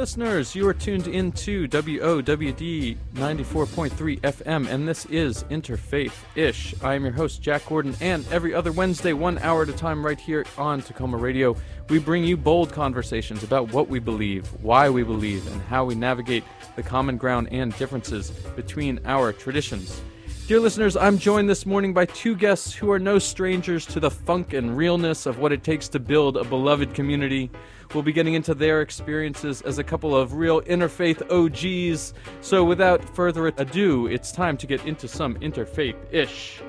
Listeners, you are tuned into WOWD 94.3 FM, and this is Interfaith Ish. I am your host, Jack Gordon, and every other Wednesday, one hour at a time, right here on Takoma Radio, we bring you bold conversations about what we believe, why we believe, and how we navigate the common ground and differences between our traditions. Dear listeners, I'm joined this morning by two guests who are no strangers to the funk and realness of what it takes to build a beloved community. We'll be getting into their experiences as a couple of real interfaith OGs. So, without further ado, it's time to get into some interfaith ish.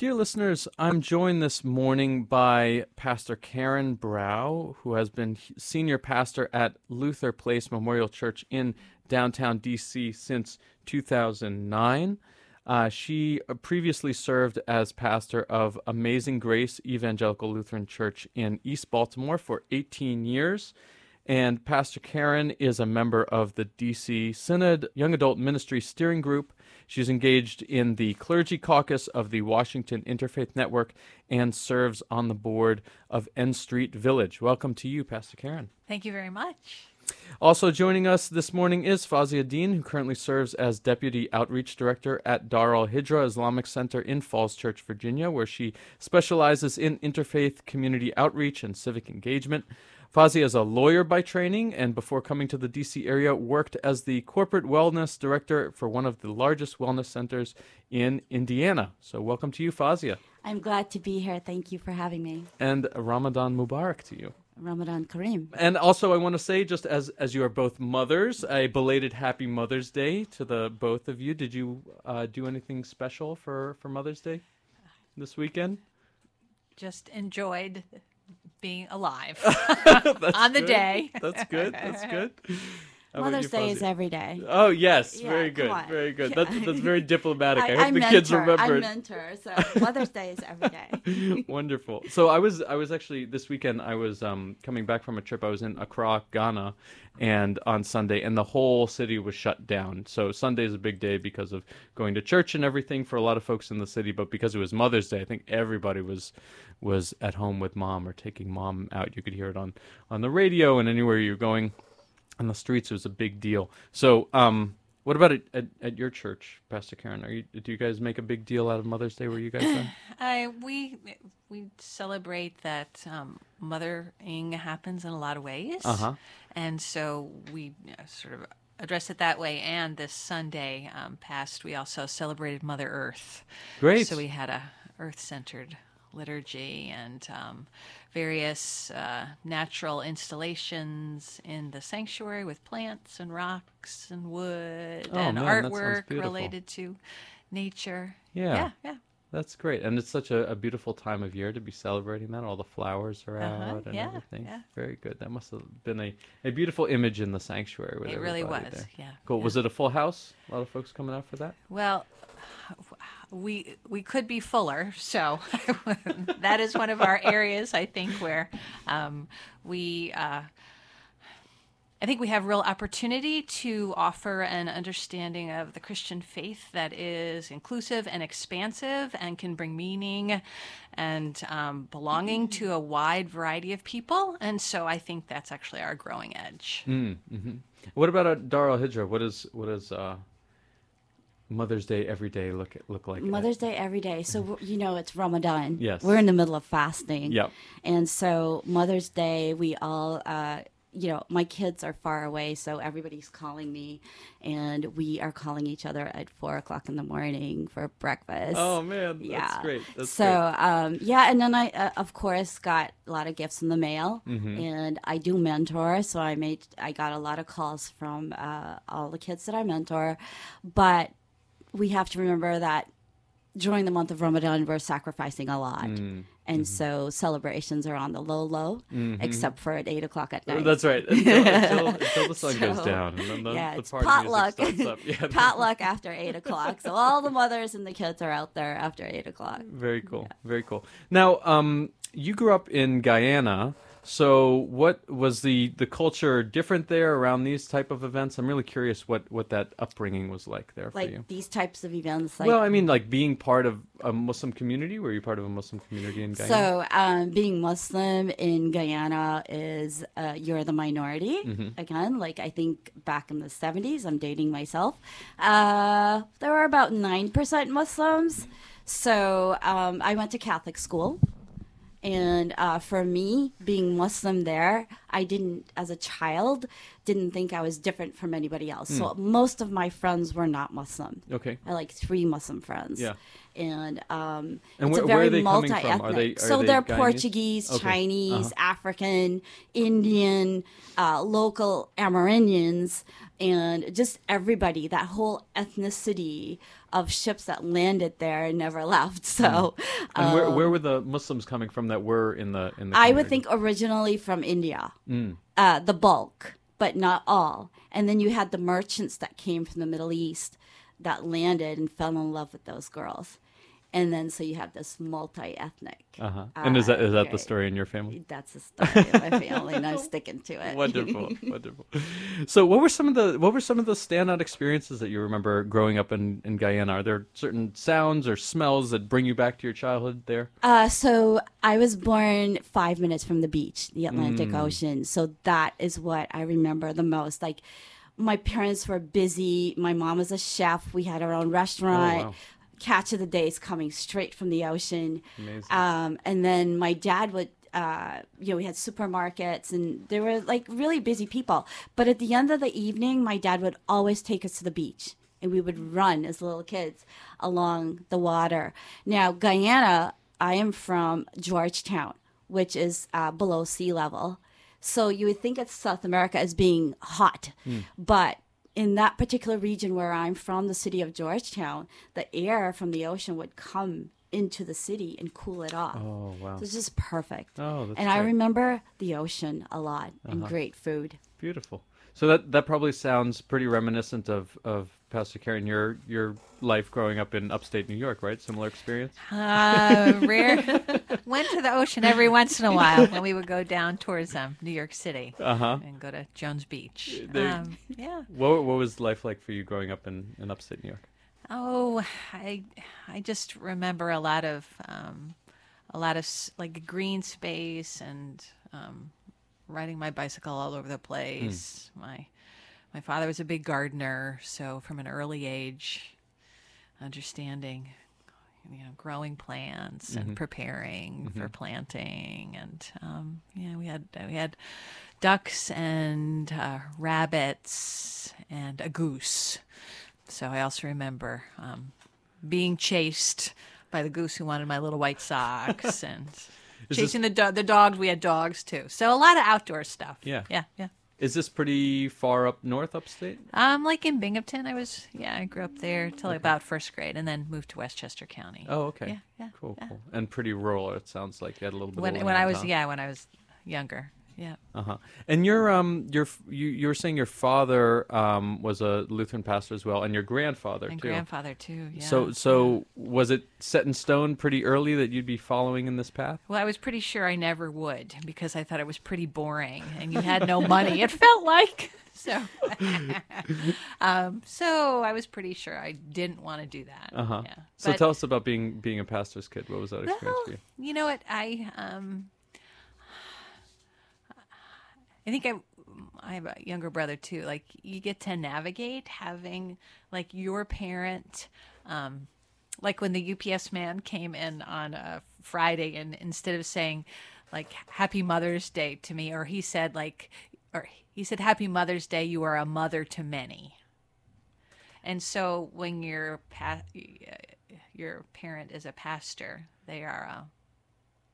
Dear listeners, I'm joined this morning by Pastor Karen Brau, who has been senior pastor at Luther Place Memorial Church in downtown DC since 2009. Uh, she previously served as pastor of Amazing Grace Evangelical Lutheran Church in East Baltimore for 18 years. And Pastor Karen is a member of the DC Synod Young Adult Ministry Steering Group She's engaged in the clergy caucus of the Washington Interfaith Network and serves on the board of N Street Village. Welcome to you, Pastor Karen. Thank you very much. Also joining us this morning is Fazia Dean, who currently serves as Deputy Outreach Director at Dar al Hijra Islamic Center in Falls Church, Virginia, where she specializes in interfaith community outreach and civic engagement. Fazia is a lawyer by training and before coming to the DC area worked as the corporate wellness director for one of the largest wellness centers in Indiana. So welcome to you, Fazia. I'm glad to be here. Thank you for having me. And Ramadan Mubarak to you. Ramadan Kareem. And also, I want to say, just as as you are both mothers, a belated Happy Mother's Day to the both of you. Did you uh, do anything special for for Mother's Day this weekend? Just enjoyed being alive on the good. day. That's good. That's good. How Mother's Day is every day. Oh yes, yeah, very good, very good. That's, that's very diplomatic. I, I hope I the mentor, kids remember. I mentor, so Mother's Day is every day. Wonderful. So I was, I was actually this weekend. I was um, coming back from a trip. I was in Accra, Ghana, and on Sunday, and the whole city was shut down. So Sunday is a big day because of going to church and everything for a lot of folks in the city. But because it was Mother's Day, I think everybody was was at home with mom or taking mom out. You could hear it on on the radio and anywhere you're going on the streets. It was a big deal. So, um, what about at, at, at, your church, Pastor Karen? Are you do you guys make a big deal out of Mother's Day where you guys are? Uh, we we celebrate that um, mothering happens in a lot of ways, uh-huh. and so we you know, sort of address it that way. And this Sunday um, past, we also celebrated Mother Earth. Great. So we had a earth centered liturgy and um, various uh, natural installations in the sanctuary with plants and rocks and wood oh, and man, artwork related to nature. Yeah. Yeah, yeah. That's great. And it's such a, a, beautiful time of year to be celebrating that. All the flowers are uh-huh, out and yeah, everything. Yeah. Very good. That must have been a, a beautiful image in the sanctuary with It really was. There. Yeah. Cool. Yeah. Was it a full house? A lot of folks coming out for that? Well, we we could be fuller. So that is one of our areas I think where um, we. Uh, I think we have real opportunity to offer an understanding of the Christian faith that is inclusive and expansive and can bring meaning and um, belonging to a wide variety of people. And so I think that's actually our growing edge. Mm, hmm What about at Dar al? What is what is uh, Mother's Day every day look look like? Mother's Day every day. So you know it's Ramadan. Yes, we're in the middle of fasting. Yep. And so Mother's Day, we all, uh, you know, my kids are far away, so everybody's calling me, and we are calling each other at four o'clock in the morning for breakfast. Oh man, that's yeah. great. That's so great. Um, yeah, and then I uh, of course got a lot of gifts in the mail, mm-hmm. and I do mentor, so I made I got a lot of calls from uh, all the kids that I mentor, but we have to remember that during the month of Ramadan, we're sacrificing a lot. Mm. And mm-hmm. so celebrations are on the low, low, mm-hmm. except for at eight o'clock at night. That's right. Until, until, until the sun so, goes down. And then the, yeah, the it's potluck. Yeah. potluck after eight o'clock. So all the mothers and the kids are out there after eight o'clock. Very cool. Yeah. Very cool. Now, um, you grew up in Guyana. So, what was the the culture different there around these type of events? I'm really curious what what that upbringing was like there for Like you. these types of events, like well, I mean, like being part of a Muslim community. Were you part of a Muslim community in Guyana? So, um, being Muslim in Guyana is uh, you're the minority. Mm-hmm. Again, like I think back in the 70s, I'm dating myself. Uh, there were about 9% Muslims. So, um, I went to Catholic school. And uh, for me, being Muslim there, I didn't, as a child, didn't think I was different from anybody else. So Hmm. most of my friends were not Muslim. okay. I like three Muslim friends. Yeah. And um, And it's a very multi-ethnic. Are they- are so they they're Guyanese? Portuguese, Okay. Chinese, Uh-huh. African, Indian, uh, local Amerindians, and just everybody. That whole ethnicity of ships that landed there and never left. So Hmm. And where, um, where were the Muslims coming from that were in the in the? I would think originally from India, Mm. uh, the bulk, but not all. And then you had the merchants that came from the Middle East that landed and fell in love with those girls. And then so you have this multi ethnic. Uh-huh. And is that is that the story in your family? That's the story of my family, and I'm sticking to it. wonderful, wonderful. So, what were some of the what were some of the standout experiences that you remember growing up in, in Guyana? Are there certain sounds or smells that bring you back to your childhood there? Uh, so I was born five minutes from the beach, the Atlantic Mm. Ocean. So that is what I remember the most. Like my parents were busy. My mom was a chef. We had our own restaurant. Oh, wow. Catch of the days coming straight from the ocean. Um, and then my dad would, uh, you know, we had supermarkets and there were like really busy people. But at the end of the evening, my dad would always take us to the beach and we would run as little kids along the water. Now, Guyana, I am from Georgetown, which is uh, below sea level. So you would think of South America as being hot, but in that particular region where I'm from, the city of Georgetown, the air from the ocean would come into the city and cool it off. oh wow, So it's just perfect. Oh, that's and I remember the ocean a lot and uh-huh. great food. beautiful. So that that probably sounds pretty reminiscent of, of Pastor Karen your your life growing up in upstate New York, right? Similar experience. Uh, rare. Went to the ocean every once in a while when we would go down towards um, New York City Uh huh. and go to Jones Beach. There- Um, yeah. What what was life like for you growing up in, in upstate New York? Oh, I I just remember a lot of um, a lot of like green space and um, riding my bicycle all over the place. My my father was a big gardener, so from an early age, understanding you know growing plants and preparing for planting and um, yeah we had we had ducks and uh, rabbits and a goose so I also remember um, being chased by the goose who wanted my little white socks and Is chasing the do- the dogs. We had dogs too, so a lot of outdoor stuff. Yeah. yeah, yeah. Is this pretty far up north, upstate? Um, like in Binghamton, I was yeah, I grew up there till about first grade, and then moved to Westchester County. Oh, okay. Yeah, yeah, Cool, yeah. cool. And pretty rural. It sounds like you had a little bit. when of when I was yeah when I was younger. Yeah. Uh huh. And your um your you you were saying your father um was a Lutheran pastor as well, and your grandfather And too. grandfather too. Yeah. So so was it set in stone pretty early that you'd be following in this path? Well, I was pretty sure I never would because I thought it was pretty boring and you had no money. It felt like so. um, so I was pretty sure I didn't want to do that. Uh huh. Yeah. So tell us about being being a pastor's kid. What was that experience well, for you? you know what? I um, I think I I have a younger brother too. Like you get to navigate having like your parent. Um, like when the UPS man came in on a Friday, and instead of saying like Happy Mother's Day to me, or he said like, or he said Happy Mother's Day, you are a mother to many. And so when your pa- your parent is a pastor, they are a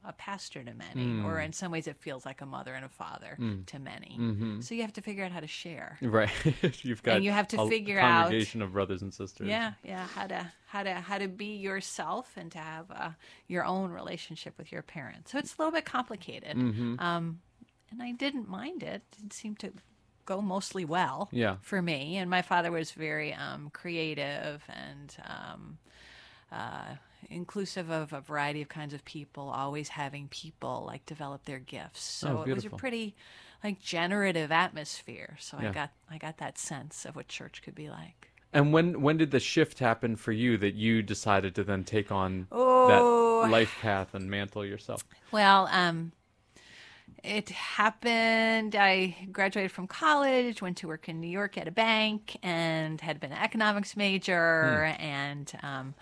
a pastor to many, or in some ways, it feels like a mother and a father to many. So you have to figure out how to share. Right. You've got and you have to a figure out- congregation of brothers and sisters. Yeah, yeah, how to how to how to be yourself and to have uh, your own relationship with your parents. So it's a little bit complicated, Mm-hmm. um, and I didn't mind it. It seemed to go mostly well Yeah. for me. And my father was very um, creative and um, uh, inclusive of a variety of kinds of people, always having people like develop their gifts. So Oh, it was a pretty like generative atmosphere. So Yeah. I got I got that sense of what church could be like. And when when did the shift happen for you that you decided to then take on Oh. that life path and mantle yourself? Well, um, it happened. I graduated from college, went to work in New York at a bank, and had been an economics major, and um,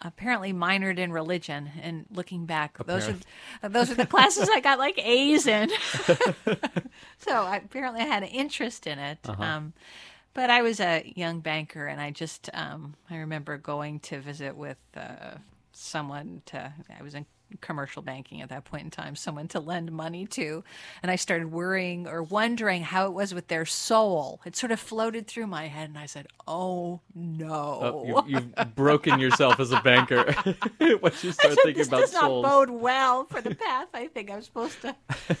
apparently minored in religion. And looking back, those are those are the classes I got like A's in. so I, apparently, I had an interest in it. Um, but I was a young banker, and I just um, I remember going to visit with uh, someone to. I was in commercial banking at that point in time. Someone to lend money to, and I started worrying or wondering how it was with their soul. It sort of floated through my head, and I said, "Oh no." Oh, you, you've broken yourself as a banker once you start thinking this about does not bode well for the path I think I'm supposed to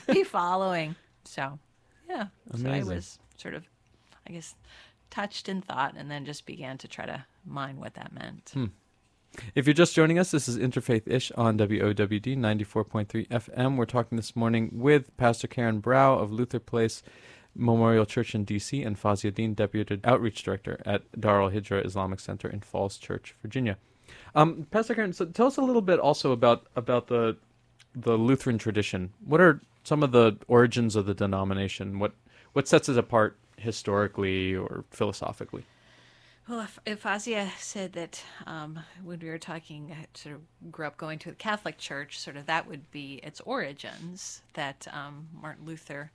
be following. So, yeah. So I was sort of, I guess, touched in thought and then just began to try to mine what that meant. Hmm. If you're just joining us, this is Interfaith Ish on WOWD 94.3 FM. We're talking this morning with Pastor Karen Brau of Luther Place Memorial Church in D.C. and Fazia Dean, Deputy Outreach Director at Darul Hijra Islamic Center in Falls Church, Virginia. Um, Pastor Karen, so tell us a little bit also about about the the Lutheran tradition. What are some of the origins of the denomination? What what sets it apart historically or philosophically? Well, if, Fazia said that um, when we were talking, I sort of grew up going to the Catholic Church, sort of that would be its origins, that um, Martin Luther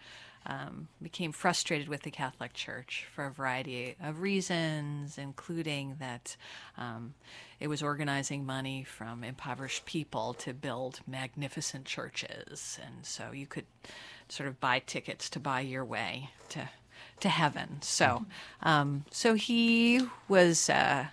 um, became frustrated with the Catholic Church for a variety of reasons, including that um, it was organizing money from impoverished people to build magnificent churches. And so you could sort of buy tickets to buy your way to to heaven. So, um, so he was uh,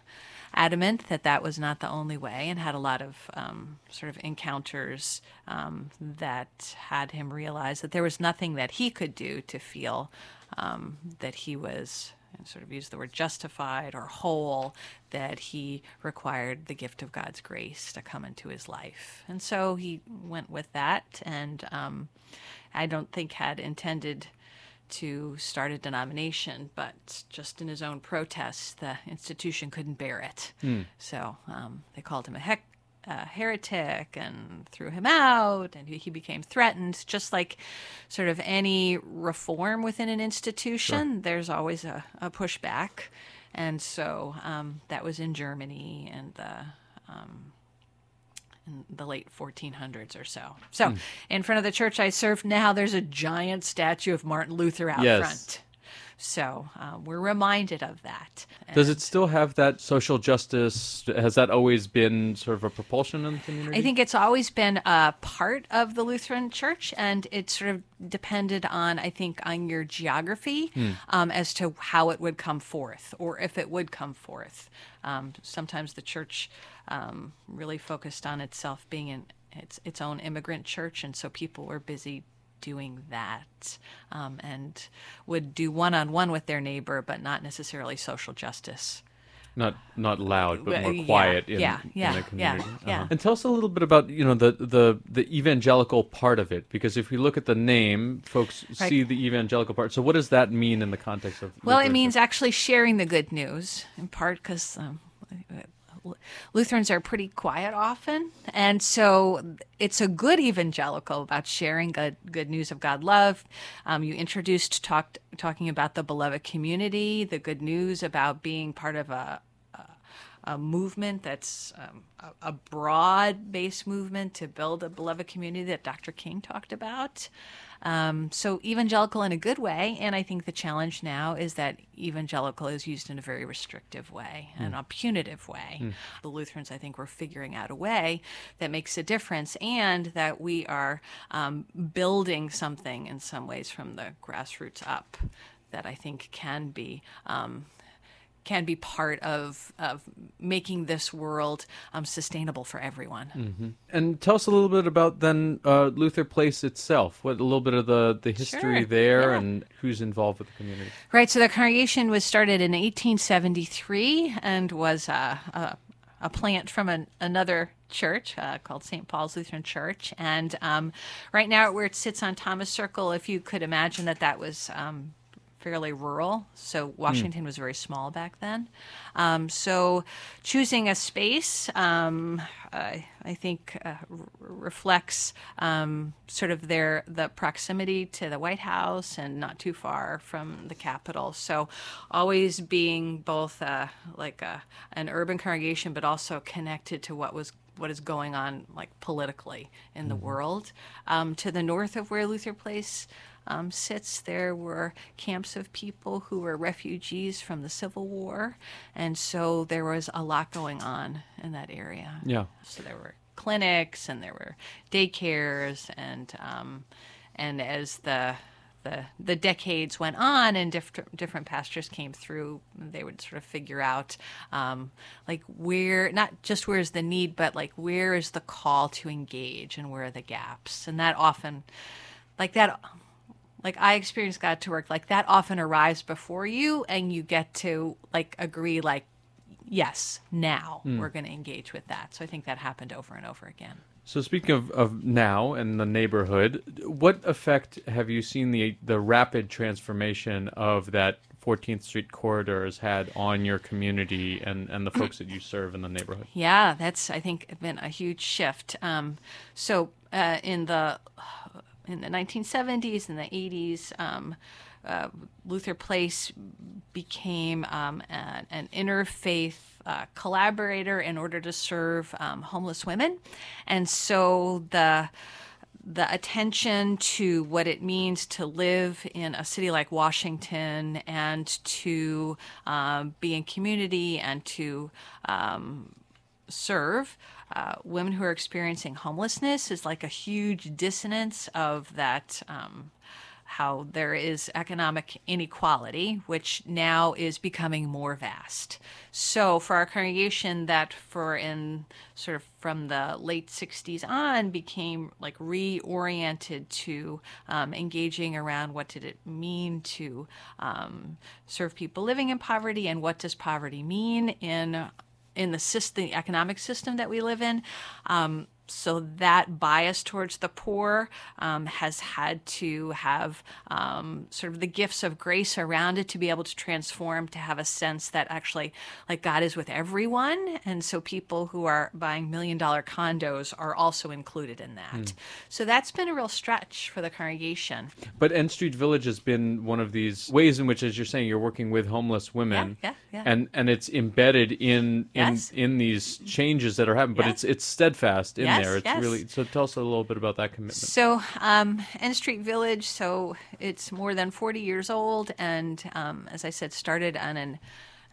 adamant that that was not the only way, and had a lot of um, sort of encounters um, that had him realize that there was nothing that he could do to feel um, that he was. And sort of use the word justified or whole, that he required the gift of God's grace to come into his life. And so he went with that, and um, I don't think had intended to start a denomination, but just in his own protest, the institution couldn't bear it. So um, they called him a heck. A heretic and threw him out, and he he became threatened. Just like sort of any reform within an institution, there's always a, a pushback. And so um, that was in Germany and the um, in the late 1400s or so. So, Hmm. in front of the church I serve now, there's a giant statue of Martin Luther out Yes. front. So, uh, we're reminded of that. Does it still have that social justice? Has that always been sort of a propulsion in the community? I think it's always been a part of the Lutheran Church, and it sort of depended on, I think, on your geography um, as to how it would come forth or if it would come forth. Um, sometimes the church um, really focused on itself being in its its own immigrant church, and so people were busy doing that um, and would do one on one with their neighbor, but not necessarily social justice. not not loud, but more yeah, quiet in, yeah, in yeah, yeah, community. yeah. And tell us a little bit about you know the the the evangelical part of it, because if we look at the name, folks Right. see the evangelical part. So what does that mean in the context of? Well, it means actually sharing the good news, in part because um, Lutherans are pretty quiet often, and so it's a good evangelical about sharing good good news of God love. Um, you introduced talked talking about the beloved community, the good news about being part of a a movement that's um, a, a broad based movement to build a beloved community that Dr. King talked about. Um, so, evangelical in a good way. And I think the challenge now is that evangelical is used in a very restrictive way and a punitive way. The Lutherans, I think, were figuring out a way that makes a difference and that we are um, building something in some ways from the grassroots up that I think can be. Um, can be part of of making this world um, sustainable for everyone. And tell us a little bit about then uh, Luther Place itself. What a little bit of the the history Sure, there yeah. and who's involved with the community. Right. So the congregation was started in 1873 and was a, a, a plant from an, another church uh, called St. Paul's Lutheran Church. And um, right now, where it sits on Thomas Circle, if you could imagine that that was um, fairly rural. So Washington was very small back then. Um, so choosing a space, um, I, I think, uh, r- reflects um, sort of their the proximity to the White House and not too far from the Capitol. So always being both uh, like a, an urban congregation, but also connected to what was what is going on like politically in the world. Um, to the north of where Luther Place um, sits, there were camps of people who were refugees from the Civil War, and so there was a lot going on in that area. Yeah. So there were clinics and there were daycares, and um, and as the the, the decades went on and different different pastors came through they would sort of figure out um, like where not just where's the need but like where is the call to engage and where are the gaps and that often like that like I experienced God to work like that often arrives before you and you get to like agree like yes now we're going to engage with that so I think that happened over and over again So speaking of, of now and the neighborhood, what effect have you seen the the rapid transformation of that 14th Street corridor has had on your community and, and the folks that you serve in the neighborhood? Yeah, that's I think been a huge shift. Um, so uh, in the in the 1970s and the 80s, um, uh, Luther Place became um, an, an interfaith uh, collaborator in order to serve um, homeless women, and so the the attention to what it means to live in a city like Washington and to um, be in community and to um, serve uh, women who are experiencing homelessness is like a huge dissonance of that. Um, how there is economic inequality, which now is becoming more vast. So, for our congregation, that for in sort of from the late 60s on became like reoriented to um, engaging around what did it mean to um, serve people living in poverty and what does poverty mean in in the system, the economic system that we live in. Um, so that bias towards the poor um, has had to have um, sort of the gifts of grace around it to be able to transform to have a sense that actually like god is with everyone and so people who are buying million dollar condos are also included in that so that's been a real stretch for the congregation But N Street Village has been one of these ways in which, as you're saying, you're working with homeless women, yeah, yeah. and and it's embedded in in Yes. in these changes that are happening. But Yeah. it's it's steadfast in Yes, there. It's yes. really so. Tell us a little bit about that commitment. So, um, N Street Village, so it's more than 40 years old, and um, as I said, started on an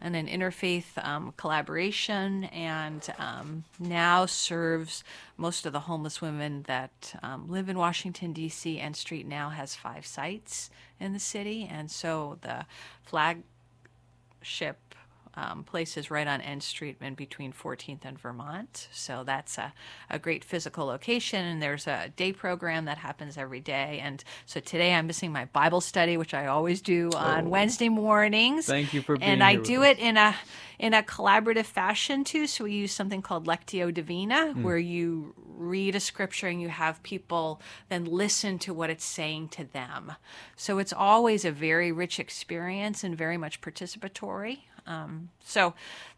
on an interfaith um, collaboration, and um, now serves most of the homeless women that um, live in Washington D.C. N Street now has five sites in the city, and so the flagship um, place is right on N Street in between 14th and Vermont. So that's a, a great physical location. And there's a day program that happens every day. And so today I'm missing my Bible study, which I always do on Wednesday mornings. Thank you for being And I do us. it in a in a collaborative fashion too. So we use something called Lectio Divina, Hmm. where you read a scripture and you have people then listen to what it's saying to them. So it's always a very rich experience and very much participatory. Um, so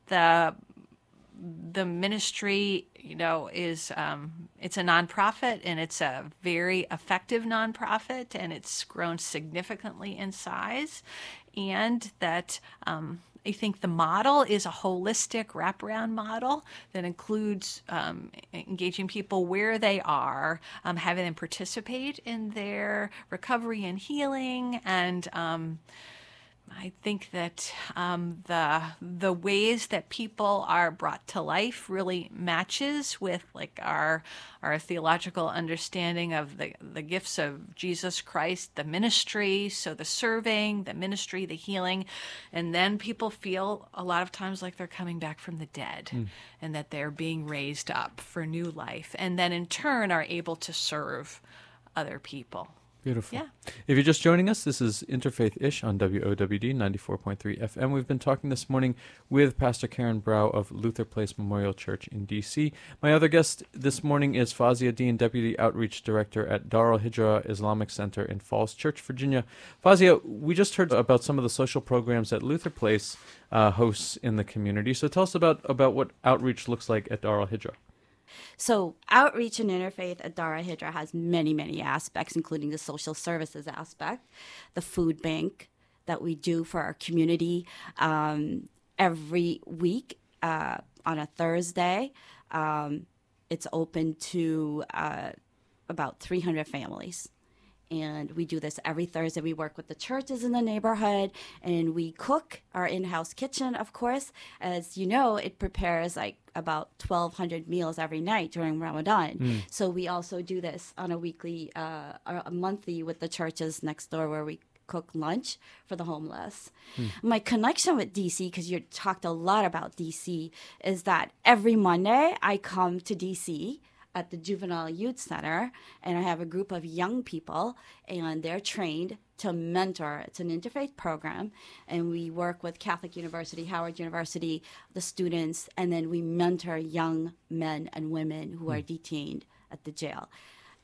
the the ministry, you know, is um, it's a nonprofit and it's a very effective nonprofit and it's grown significantly in size, and that. Um, I think the model is a holistic wraparound model that includes um, engaging people where they are, um, having them participate in their recovery and healing, and um, I think that um, the the ways that people are brought to life really matches with like our our theological understanding of the the gifts of Jesus Christ, the ministry, so the serving, the ministry, the healing, and then people feel a lot of times like they're coming back from the dead, and that they're being raised up for new life, and then in turn are able to serve other people. Beautiful. Yeah. If you're just joining us, this is Interfaith Ish on WOWD 94.3 FM. We've been talking this morning with Pastor Karen Brau of Luther Place Memorial Church in D.C. My other guest this morning is Fazia Dean, Deputy Outreach Director at Dar al Hijra Islamic Center in Falls Church, Virginia. Fazia, we just heard about some of the social programs that Luther Place uh, hosts in the community. So tell us about, about what outreach looks like at Dar al Hijra. So, outreach and interfaith at Dar al Hijra has many, many aspects, including the social services aspect, the food bank that we do for our community um, every week uh, on a Thursday. Um, it's open to uh, about 300 families and we do this every Thursday. We work with the churches in the neighborhood and we cook our in house kitchen, of course. As you know, it prepares like about 1,200 meals every night during Ramadan. Mm. So we also do this on a weekly, uh, a monthly with the churches next door where we cook lunch for the homeless. Mm. My connection with DC, because you talked a lot about DC, is that every Monday I come to DC at the Juvenile Youth Center, and I have a group of young people, and they're trained to mentor. It's an interfaith program, and we work with Catholic University, Howard University, the students, and then we mentor young men and women who are hmm. detained at the jail.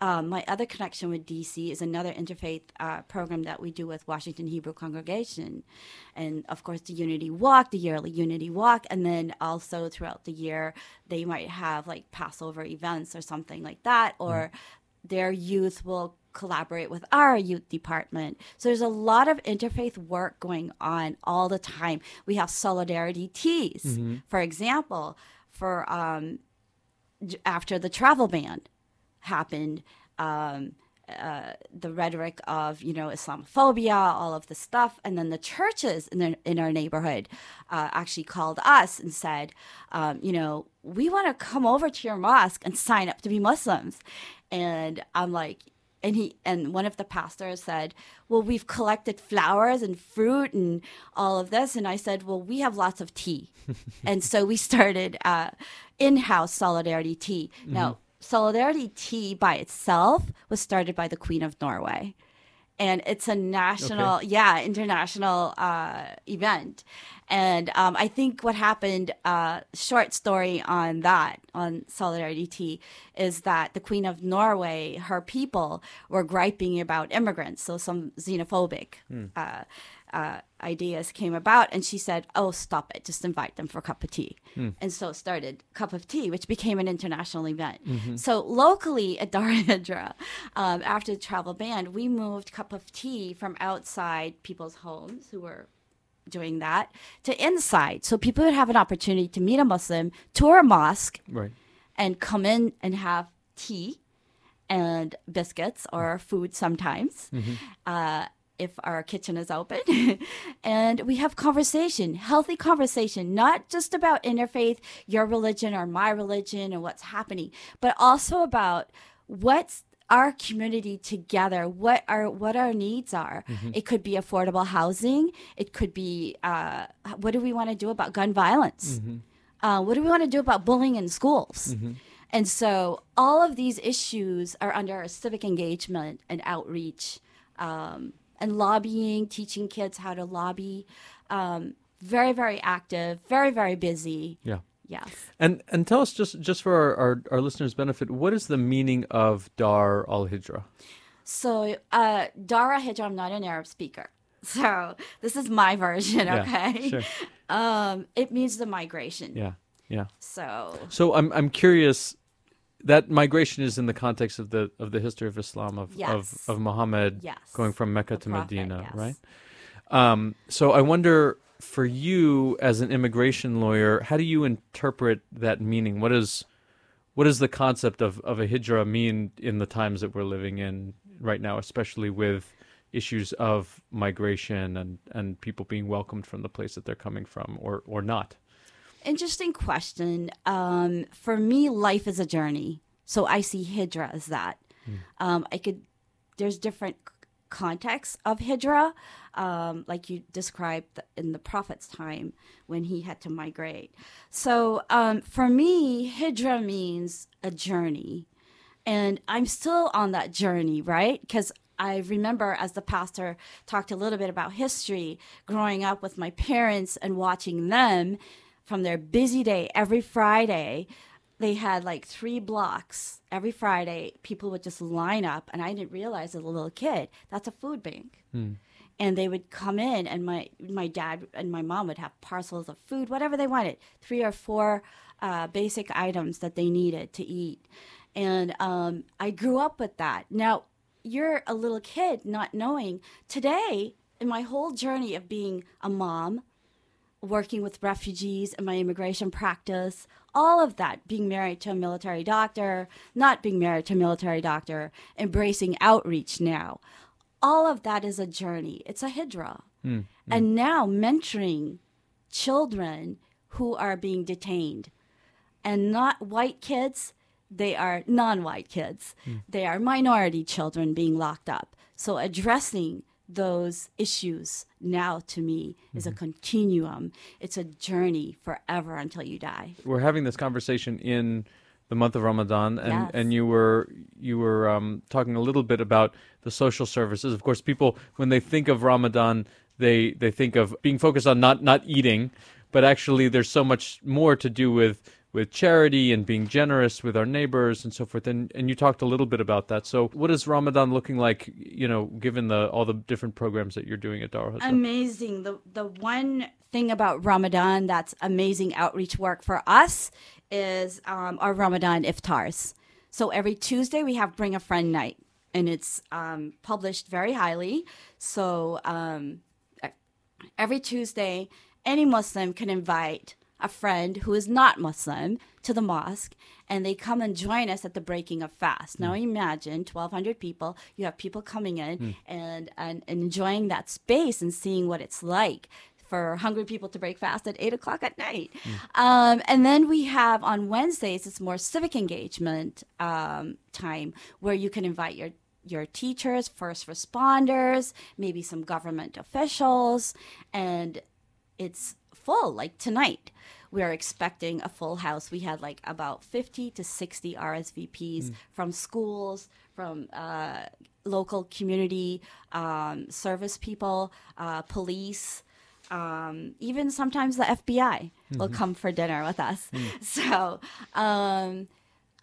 Um, my other connection with DC is another interfaith uh, program that we do with Washington Hebrew Congregation. And of course, the Unity Walk, the yearly Unity Walk. And then also throughout the year, they might have like Passover events or something like that, or mm. their youth will collaborate with our youth department. So there's a lot of interfaith work going on all the time. We have solidarity teas, mm-hmm. for example, for um, after the travel ban happened. Um, uh, the rhetoric of you know Islamophobia, all of the stuff, and then the churches in the, in our neighborhood uh, actually called us and said, um, you know, we want to come over to your mosque and sign up to be Muslims, and I'm like. And he and one of the pastors said, "Well, we've collected flowers and fruit and all of this." And I said, "Well, we have lots of tea," and so we started uh, in-house solidarity tea. Mm-hmm. Now, Solidarity Tea by itself was started by the Queen of Norway. And it's a national, okay. yeah, international uh, event. And um, I think what happened, uh, short story on that, on Solidarity Tea, is that the Queen of Norway, her people were griping about immigrants, so some xenophobic. Mm. Uh, uh, ideas came about, and she said, "Oh, stop it! Just invite them for a cup of tea." Mm. And so started Cup of Tea, which became an international event. Mm-hmm. So locally at Dar al um, after the travel ban, we moved Cup of Tea from outside people's homes who were doing that to inside, so people would have an opportunity to meet a Muslim, tour a mosque, right. and come in and have tea and biscuits or food sometimes. Mm-hmm. Uh, if our kitchen is open and we have conversation healthy conversation not just about interfaith your religion or my religion and what's happening but also about what's our community together what our what our needs are mm-hmm. it could be affordable housing it could be uh, what do we want to do about gun violence mm-hmm. uh, what do we want to do about bullying in schools mm-hmm. and so all of these issues are under our civic engagement and outreach um, and lobbying, teaching kids how to lobby. Um, very, very active, very, very busy. Yeah. Yes. And and tell us just just for our, our, our listeners' benefit, what is the meaning of Dar al Hijra? So uh, Dar al Hijra, I'm not an Arab speaker. So this is my version, yeah, okay? Sure. Um, it means the migration. Yeah. Yeah. So So I'm I'm curious that migration is in the context of the of the history of Islam of yes. of, of Muhammad yes. going from Mecca the to prophet, Medina, yes. right? Um, so I wonder for you as an immigration lawyer, how do you interpret that meaning? What is what does the concept of, of a hijra mean in the times that we're living in right now, especially with issues of migration and, and people being welcomed from the place that they're coming from or, or not? Interesting question. Um, for me, life is a journey. So I see Hijra as that. Mm. Um, I could, there's different contexts of Hijra, um, like you described in the Prophet's time when he had to migrate. So um, for me, Hijra means a journey. And I'm still on that journey, right? Because I remember as the pastor talked a little bit about history, growing up with my parents and watching them from their busy day every Friday. They had like three blocks every Friday. People would just line up, and I didn't realize as a little kid that's a food bank. And they would come in, and my my dad and my mom would have parcels of food, whatever they wanted, three or four uh, basic items that they needed to eat. And um, I grew up with that. Now, you're a little kid not knowing. Today, in my whole journey of being a mom, working with refugees and my immigration practice, all of that, being married to a military doctor, not being married to a military doctor, embracing outreach now, all of that is a journey. It's a hijra. Hmm, hmm. And now mentoring children who are being detained and not white kids, they are non white kids. Hmm. They are minority children being locked up. So addressing those issues now to me is a continuum. It's a journey forever until you die. We're having this conversation in the month of Ramadan, and, Yes. and you were you were um, talking a little bit about the social services. Of course, people when they think of Ramadan, they they think of being focused on not not eating, but actually there's so much more to do with with charity and being generous with our neighbors and so forth. And and you talked a little bit about that. So what is Ramadan looking like? You know, given the all the different programs that you're doing at Darul amazing. The the one thing about Ramadan that's amazing outreach work for us is um, our Ramadan iftars. So every Tuesday we have Bring a Friend Night, and it's um, published very highly. So um, every Tuesday, any Muslim can invite a friend who is not Muslim to the mosque and they come and join us at the breaking of fast. Now imagine 1,200 people, you have people coming in and, and enjoying that space and seeing what it's like for hungry people to break fast at 8 o'clock at night. Um, and then we have on Wednesdays, it's more civic engagement um, time where you can invite your your teachers, first responders, maybe some government officials, and it's full. Like tonight, we are expecting a full house. We had like about 50 to 60 RSVPs from schools, from uh, local community um, service people, uh, police. Um, even sometimes the FBI will come for dinner with us. So, um,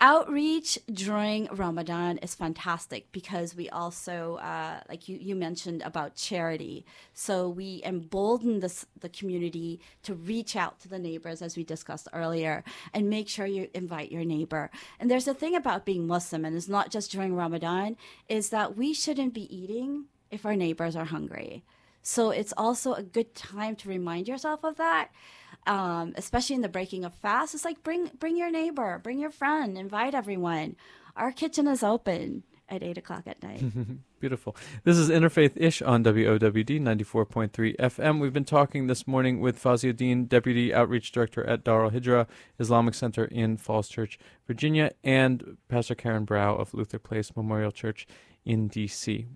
outreach during Ramadan is fantastic because we also, uh, like you, you mentioned about charity. So we embolden the, s- the community to reach out to the neighbors, as we discussed earlier, and make sure you invite your neighbor. And there's a thing about being Muslim, and it's not just during Ramadan, is that we shouldn't be eating if our neighbors are hungry. So it's also a good time to remind yourself of that, um, especially in the breaking of fast. It's like bring bring your neighbor, bring your friend, invite everyone. Our kitchen is open at eight o'clock at night. Beautiful. This is Interfaith Ish on WOWD 94.3 FM. We've been talking this morning with Fazia Dean, Deputy Outreach Director at Darul Hijra Islamic Center in Falls Church, Virginia, and Pastor Karen Brau of Luther Place Memorial Church in D.C.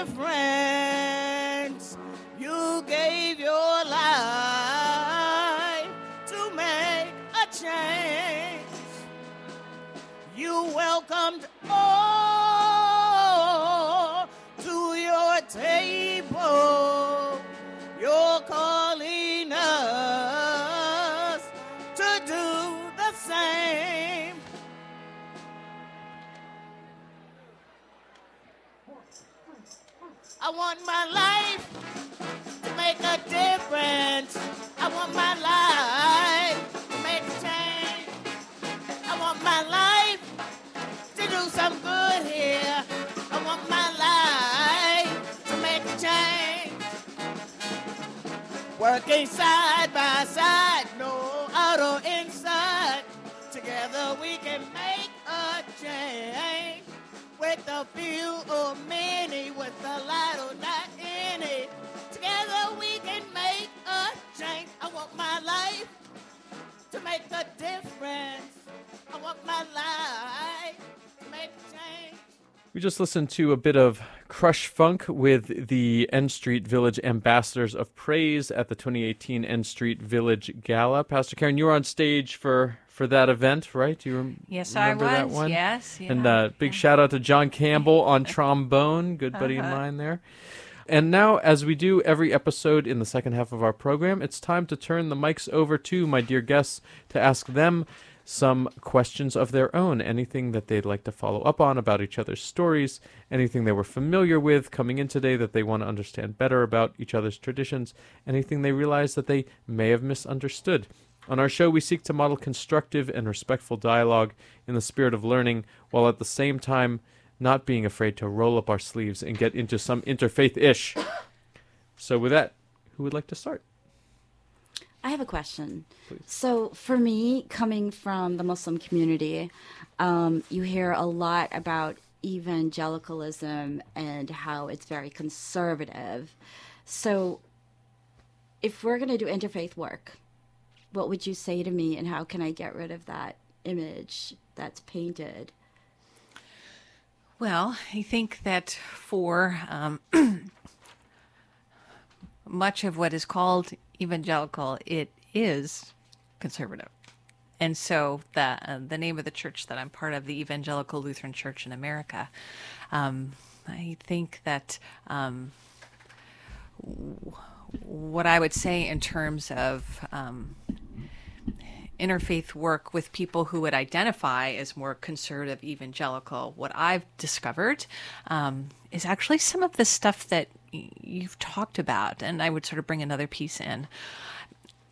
a want my life to make a difference. I want my life to make a change. I want my life to do some good here. I want my life to make a change. Working side by side, no out or inside. Together we can make a change. With a few or many, with a lot or not any. Together we can make a change. I want my life to make a difference. I want my life to make a change. We just listened to a bit of Crush Funk with the N Street Village Ambassadors of Praise at the 2018 N Street Village Gala. Pastor Karen, you were on stage for for that event, right? Do you rem- Yes, I remember that was. one? Yes, And yeah, uh, big shout out to John Campbell on trombone, good buddy Uh-huh. of mine there. And now, as we do every episode in the second half of our program, it's time to turn the mics over to my dear guests to ask them some questions of their own. Anything that they'd like to follow up on about each other's stories, anything they were familiar with coming in today that they want to understand better about each other's traditions, anything they realize that they may have misunderstood. On our show, we seek to model constructive and respectful dialogue in the spirit of learning, while at the same time not being afraid to roll up our sleeves and get into some interfaith ish. So, with that, who would like to start? I have a question. Please. So, for me, coming from the Muslim community, um, you hear a lot about evangelicalism and how it's very conservative. So, if we're going to do interfaith work, what would you say to me, and how can I get rid of that image that's painted? Well, I think that for um, much of what is called evangelical, it is conservative. And so the uh, the name of the church that I'm part of, the Evangelical Lutheran Church in America, um, I think that um, what I would say in terms of um, interfaith work with people who would identify as more conservative evangelical, what I've discovered um, is actually some of the stuff that you've talked about. And I would sort of bring another piece in.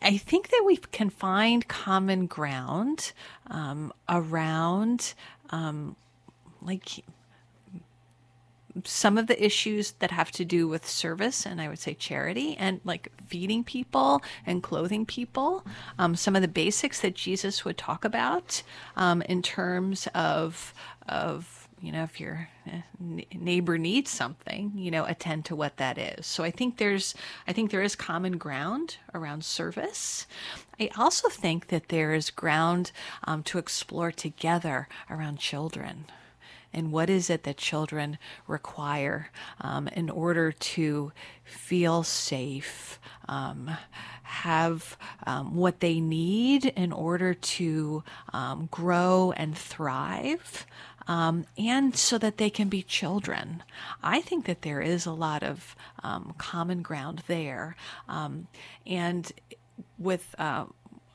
I think that we can find common ground um, around um, like some of the issues that have to do with service and I would say charity and like feeding people and clothing people. Um, some of the basics that Jesus would talk about um, in terms of of you know if your eh, neighbor needs something you know attend to what that is so i think there's i think there is common ground around service i also think that there is ground um, to explore together around children and what is it that children require um, in order to feel safe, um, have um, what they need in order to um, grow and thrive. Um, and so that they can be children. I think that there is a lot of um, common ground there. And with uh,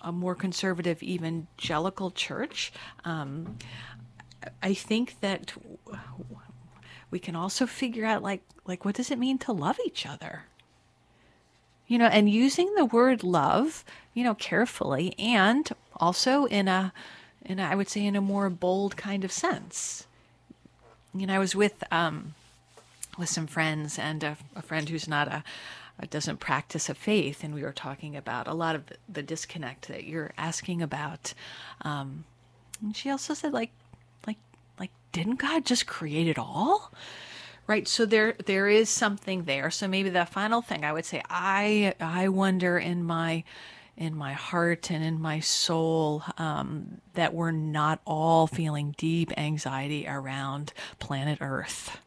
a more conservative evangelical church, um, I think that we can also figure out like like what does it mean to love each other? You know, and using the word love, you know, carefully and also in a in a, I would say in a more bold kind of sense. You know, I was with um with some friends and a, a friend who's not a doesn't practice a faith, and we were talking about a lot of the, the disconnect that you're asking about. Um, and she also said, like, didn't God just create it all? Right. So there, there is something there. So maybe the final thing I would say, I, I wonder in my, in my heart and in my soul um, that we're not all feeling deep anxiety around planet Earth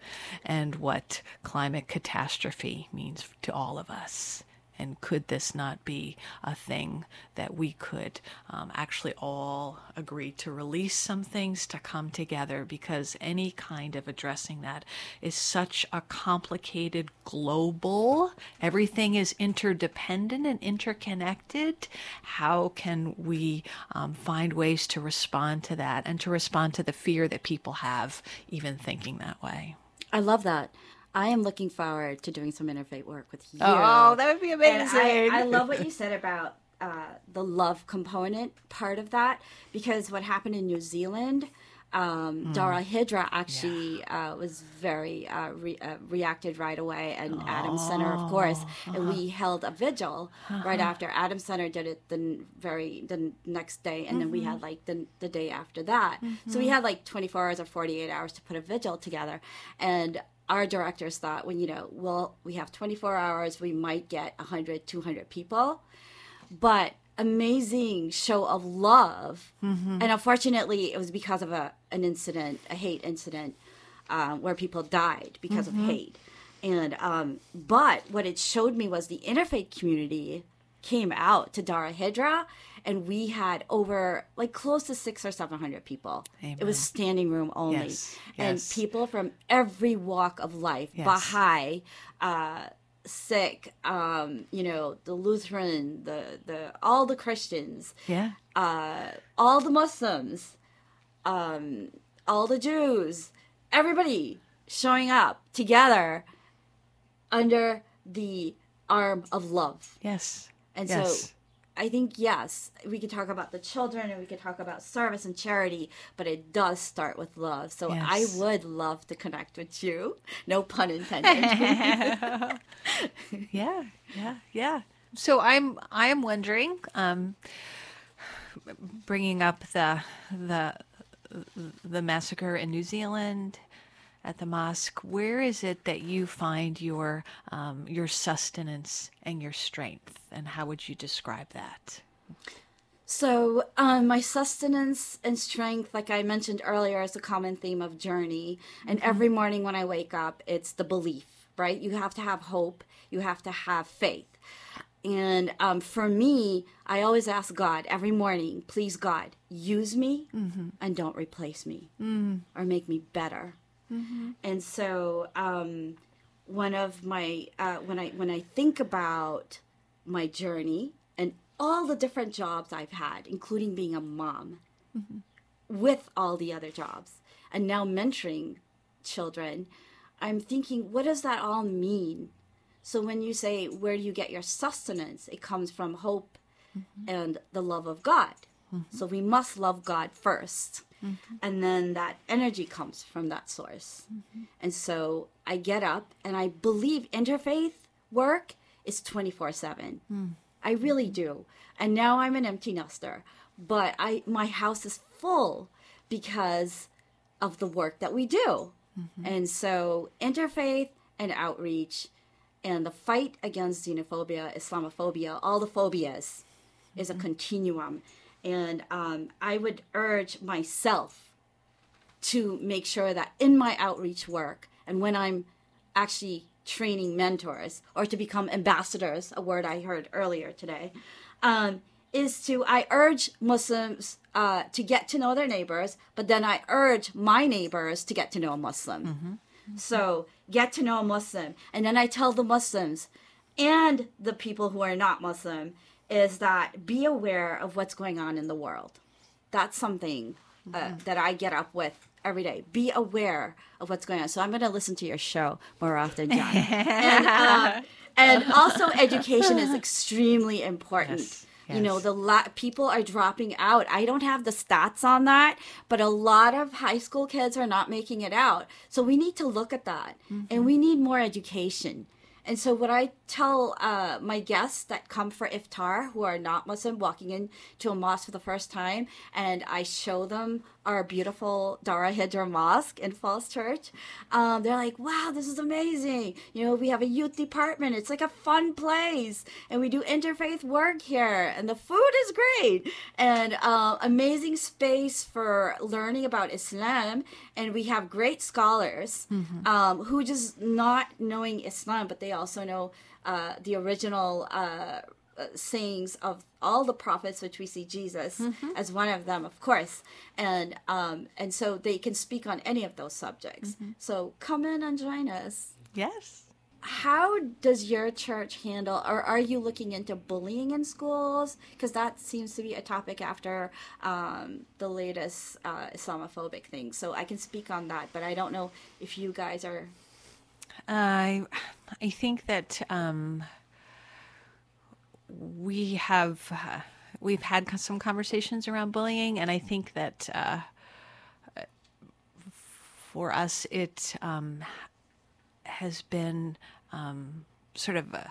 and what climate catastrophe means to all of us. And could this not be a thing that we could um, actually all agree to release some things to come together? Because any kind of addressing that is such a complicated global, everything is interdependent and interconnected. How can we um, find ways to respond to that and to respond to the fear that people have, even thinking that way? I love that. I am looking forward to doing some interfaith work with you. Oh, that would be amazing. I, I love what you said about uh, the love component part of that because what happened in New Zealand, um, Dar al Hijra actually uh, was very uh, re- uh, reacted right away, and Adam Center, of course. And we held a vigil right after Adam Center did it the n- very the n- next day, and then we had like the the day after that. So we had like 24 hours or 48 hours to put a vigil together, and our directors thought, when you know, well, we have 24 hours, we might get 100, 200 people but amazing show of love. And unfortunately, it was because of a an incident, a hate incident, uh, where people died because of hate. And um, but what it showed me was the interfaith community came out to Dar al Hijra, and we had over like close to six or seven hundred people. It was standing room only, Yes, and yes. people from every walk of life, Yes. Baha'i. Uh, Sikh, um, you know, the Lutheran, the the all the Christians, Yeah. uh, all the Muslims, um, all the Jews, everybody showing up together under the arm of love. Yes. And Yes. so I think, yes, we could talk about the children and we could talk about service and charity, but it does start with love. So Yes. I would love to connect with you. No pun intended. Yeah, yeah, yeah. So I'm I'm wondering, um, bringing up the the the massacre in New Zealand at the mosque. Where is it that you find your um, your sustenance and your strength, and how would you describe that? So, um, my sustenance and strength, like I mentioned earlier, is a common theme of journey. And every morning when I wake up, it's the belief, right? You have to have hope, you have to have faith. And um, for me, I always ask God every morning, please, God, use me and don't replace me or make me better. And so, um, one of my uh, when I when I think about my journey and all the different jobs I've had, including being a mom, mm-hmm. with all the other jobs, and now mentoring children, I'm thinking, what does that all mean? So when you say, where do you get your sustenance? It comes from hope mm-hmm. and the love of God. Mm-hmm. So we must love God 1st And then that energy comes from that source. And so I get up and I believe interfaith work is 24 7. Hmm. I really do. And now I'm an empty nester, but I my house is full because of the work that we do. Mm-hmm. And so interfaith and outreach and the fight against xenophobia, Islamophobia, all the phobias is a mm-hmm. continuum. And um, I would urge myself to make sure that in my outreach work and when I'm actually training mentors or to become ambassadors, a word I heard earlier today, um, is to I urge Muslims uh, to get to know their neighbors, but then I urge my neighbors to get to know a Muslim. So get to know a Muslim, and then I tell the Muslims and the people who are not Muslim is that be aware of what's going on in the world. That's something uh, that I get up with every day. Be aware of what's going on. So I'm going to listen to your show more often, John. and, uh, and also, education is extremely important. Yes, You know, the la- people are dropping out. I don't have the stats on that, but a lot of high school kids are not making it out. So we need to look at that, and we need more education. And so, what I tell uh, my guests that come for iftar who are not Muslim walking into a mosque for the first time, and I show them our beautiful Dar al Hijra Mosque in Falls Church, um, they're like, wow, this is amazing. You know, we have a youth department, it's like a fun place, and we do interfaith work here, and the food is great, and uh, amazing space for learning about Islam. And we have great scholars um, who just not knowing Islam, but they also know uh, the original uh, uh, sayings of all the prophets, which we see Jesus as one of them, of course, and um, and so they can speak on any of those subjects. So come in and join us. Yes. How does your church handle, or are you looking into bullying in schools? Because that seems to be a topic after um, the latest uh, Islamophobic thing. So I can speak on that, but I don't know if you guys are. I I think that um, we have uh, we've had some conversations around bullying, and I think that uh, for us, it um, has been um, sort of a,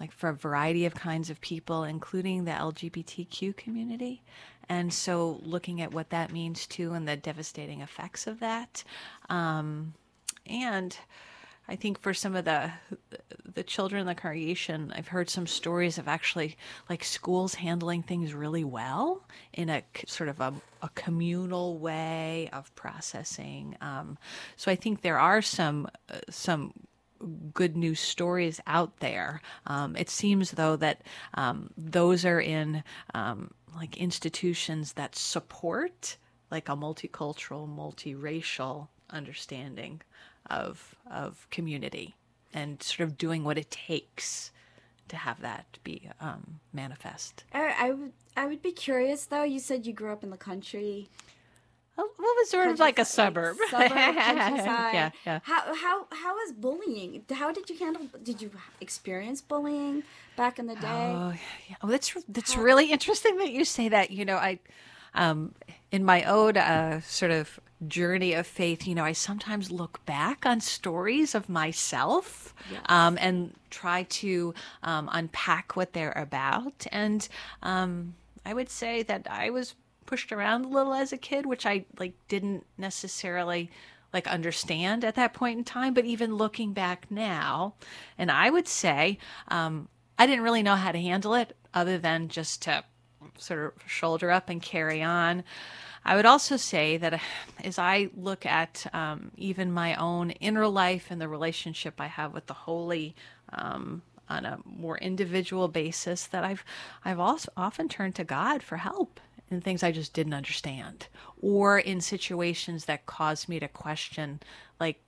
like for a variety of kinds of people, including the LGBTQ community. And so, looking at what that means too, and the devastating effects of that, um, and I think for some of the the children in the congregation, I've heard some stories of actually like schools handling things really well in a sort of a, a communal way of processing. Um, so I think there are some uh, some good news stories out there. Um, it seems though that um, those are in um, like institutions that support like a multicultural, multiracial understanding of of community and sort of doing what it takes to have that be um, manifest. I, I would I would be curious though. You said you grew up in the country. Well, what was sort of like a suburb? Suburb, yeah, yeah. How how how was bullying? How did you handle? Did you experience bullying back in the day? Oh, yeah. oh that's that's really interesting that you say that. You know, I, um, in my own uh, sort of journey of faith, you know, I sometimes look back on stories of myself um, and try to um, unpack what they're about. And um, I would say that I was pushed around a little as a kid, which I like didn't necessarily like understand at that point in time. But even looking back now, and I would say um, I didn't really know how to handle it other than just to sort of shoulder up and carry on. I would also say that as I look at um, even my own inner life and the relationship I have with the Holy um, on a more individual basis, that I've I've also often turned to God for help in things I just didn't understand, or in situations that caused me to question, like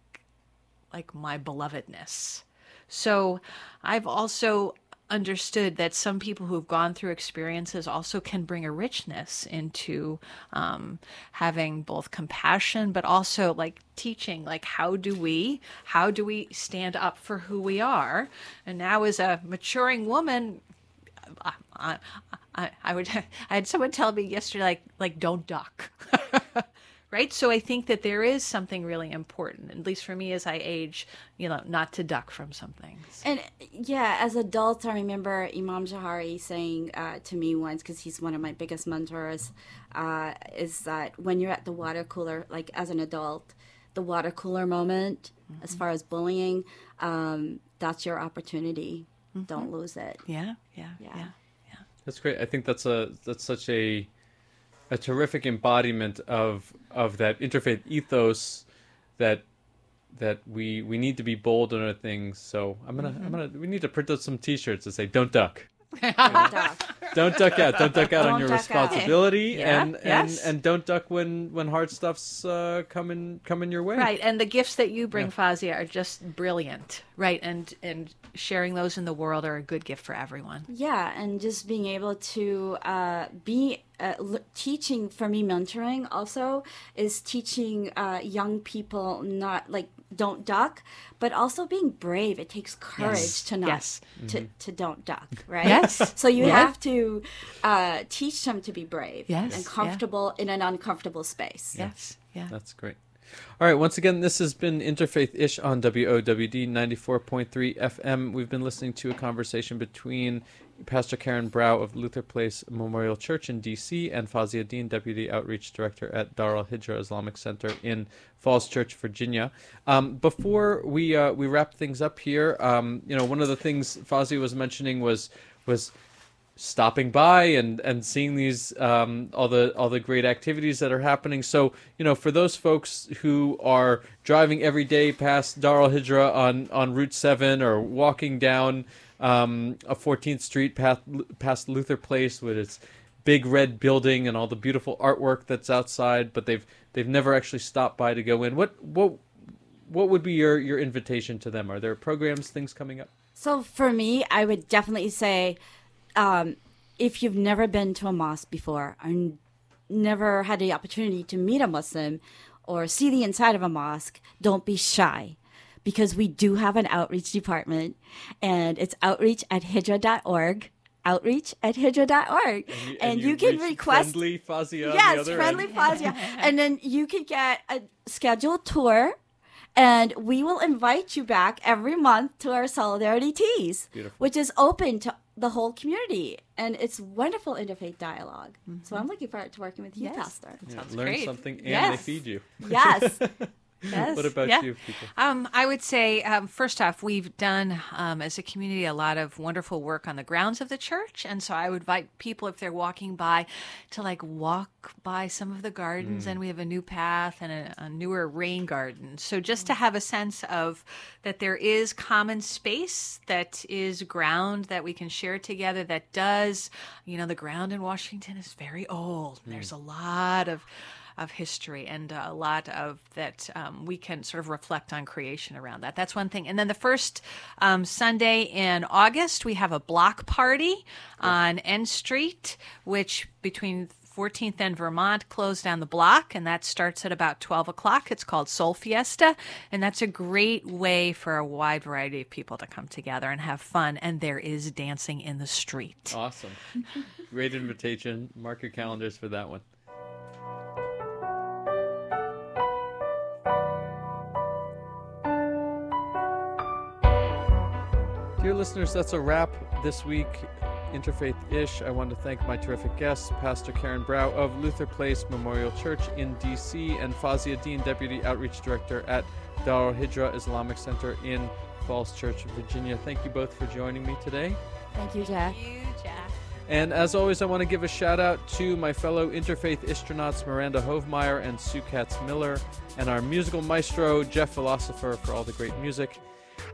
like my belovedness. So I've also understood that some people who've gone through experiences also can bring a richness into um, having both compassion but also like teaching like how do we how do we stand up for who we are? And now as a maturing woman I, I, I, would I had someone tell me yesterday like like don't duck right so i think that there is something really important at least for me as i age you know not to duck from some things And yeah, as adults, I remember Imam Johari saying uh, to me once, because he's one of my biggest mentors, uh, is that when you're at the water cooler, like as an adult, the water cooler moment, as far as bullying, um, that's your opportunity. Don't lose it. yeah yeah Yeah. yeah That's great. I think that's a that's such a a terrific embodiment of of that interfaith ethos that that we we need to be bold in our things. So I'm gonna I'm mm-hmm. gonna we need to print out some T-shirts that say "Don't duck." Don't duck. Don't duck out. Don't duck out on Don't your duck out. responsibility, Yeah, and yes. and and don't duck when when hard stuff's uh, coming coming your way. Right, and the gifts that you bring, Fazia, are just brilliant. Right, and and sharing those in the world are a good gift for everyone. Yeah, and just being able to uh, be uh, l- teaching for me, mentoring also is teaching uh, young people not like don't duck, but also being brave. It takes courage Yes. to not Yes. to, to don't duck, right? Yes. So you Yeah. have to uh, teach them to be brave Yes, and yeah. comfortable in an uncomfortable space. Yes, yeah. That's great. All right, once again, this has been Interfaith Ish on WOWD 94.3 FM. We've been listening to a conversation between Pastor Karen Brau of Luther Place Memorial Church in D.C. and Fazia Dean, Deputy Outreach Director at Dar al Hijra Islamic Center in Falls Church, Virginia. Um, before we uh, we wrap things up here, um, you know, one of the things Fazia was mentioning was was stopping by and and seeing these um, all the all the great activities that are happening. So you know, for those folks who are driving every day past Dar al Hijra on on Route Seven or walking down um, a 14th Street past past Luther Place with its big red building and all the beautiful artwork that's outside, but they've they've never actually stopped by to go in. What what what would be your your invitation to them? Are there programs, things coming up? So for me, I would definitely say, um, if you've never been to a mosque before or n- never had the opportunity to meet a Muslim or see the inside of a mosque, don't be shy. Because we do have an outreach department, and it's outreach at hijra.org. outreach at hijra.org. you, And, you, can request friendly Fazia on the yes, other friendly end. Fazia. and then you can get a scheduled tour, and we will invite you back every month to our Solidarity Teas, Beautiful. which is open to the whole community. And it's wonderful interfaith dialogue. So mm-hmm. I'm looking forward to working with you, Yes. Pastor. Yeah, Sounds learn great. something and they feed you. Yes. yes. What about Yeah. you, people? Um, I would say, um, first off, we've done um, as a community a lot of wonderful work on the grounds of the church, and so I would invite people if they're walking by to like walk by some of the gardens, and we have a new path and a, a newer rain garden. So just to have a sense of that there is common space that is ground that we can share together. That does, you know, the ground in Washington is very old. There's a lot of of history and uh, a lot of that um, we can sort of reflect on creation around that. That's one thing. And then the first um, Sunday in August, we have a block party on N Street, which between 14th and Vermont closed down the block, and that starts at about 12 o'clock. It's called Soul Fiesta, and that's a great way for a wide variety of people to come together and have fun. And there is dancing in the street. Awesome. Great invitation. Mark your calendars for that one. Listeners, that's a wrap this week. Interfaith ish. I want to thank my terrific guests, Pastor Karen Brau of Luther Place Memorial Church in DC, and Fazia Dean, Deputy Outreach Director at Darul Hijra Islamic Center in Falls Church, Virginia. Thank you both for joining me today. Thank you, Jack. You, Jack. And as always, I want to give a shout out to my fellow interfaith astronauts Miranda Hovmeyer and Sue Katz Miller, and our musical maestro Jeff Philosopher for all the great music.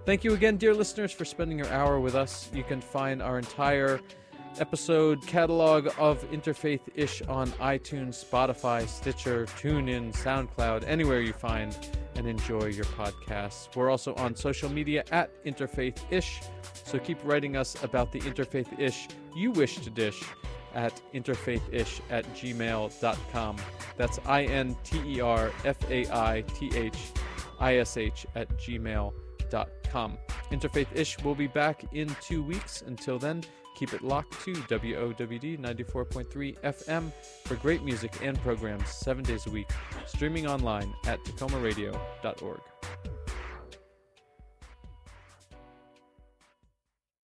Thank you again, dear listeners, for spending your hour with us. You can find our entire episode catalog of Interfaith Ish on iTunes, Spotify, Stitcher, TuneIn, SoundCloud, anywhere you find and enjoy your podcasts. We're also on social media at Interfaith Ish, so keep writing us about the Interfaith Ish you wish to dish at interfaithish at gmail.com. That's I N T E R F A I T H I S H at gmail.com. Interfaith Ish will be back in two weeks. Until then, keep it locked to WOWD 94.3 FM for great music and programs seven days a week, streaming online at takomaradio.org.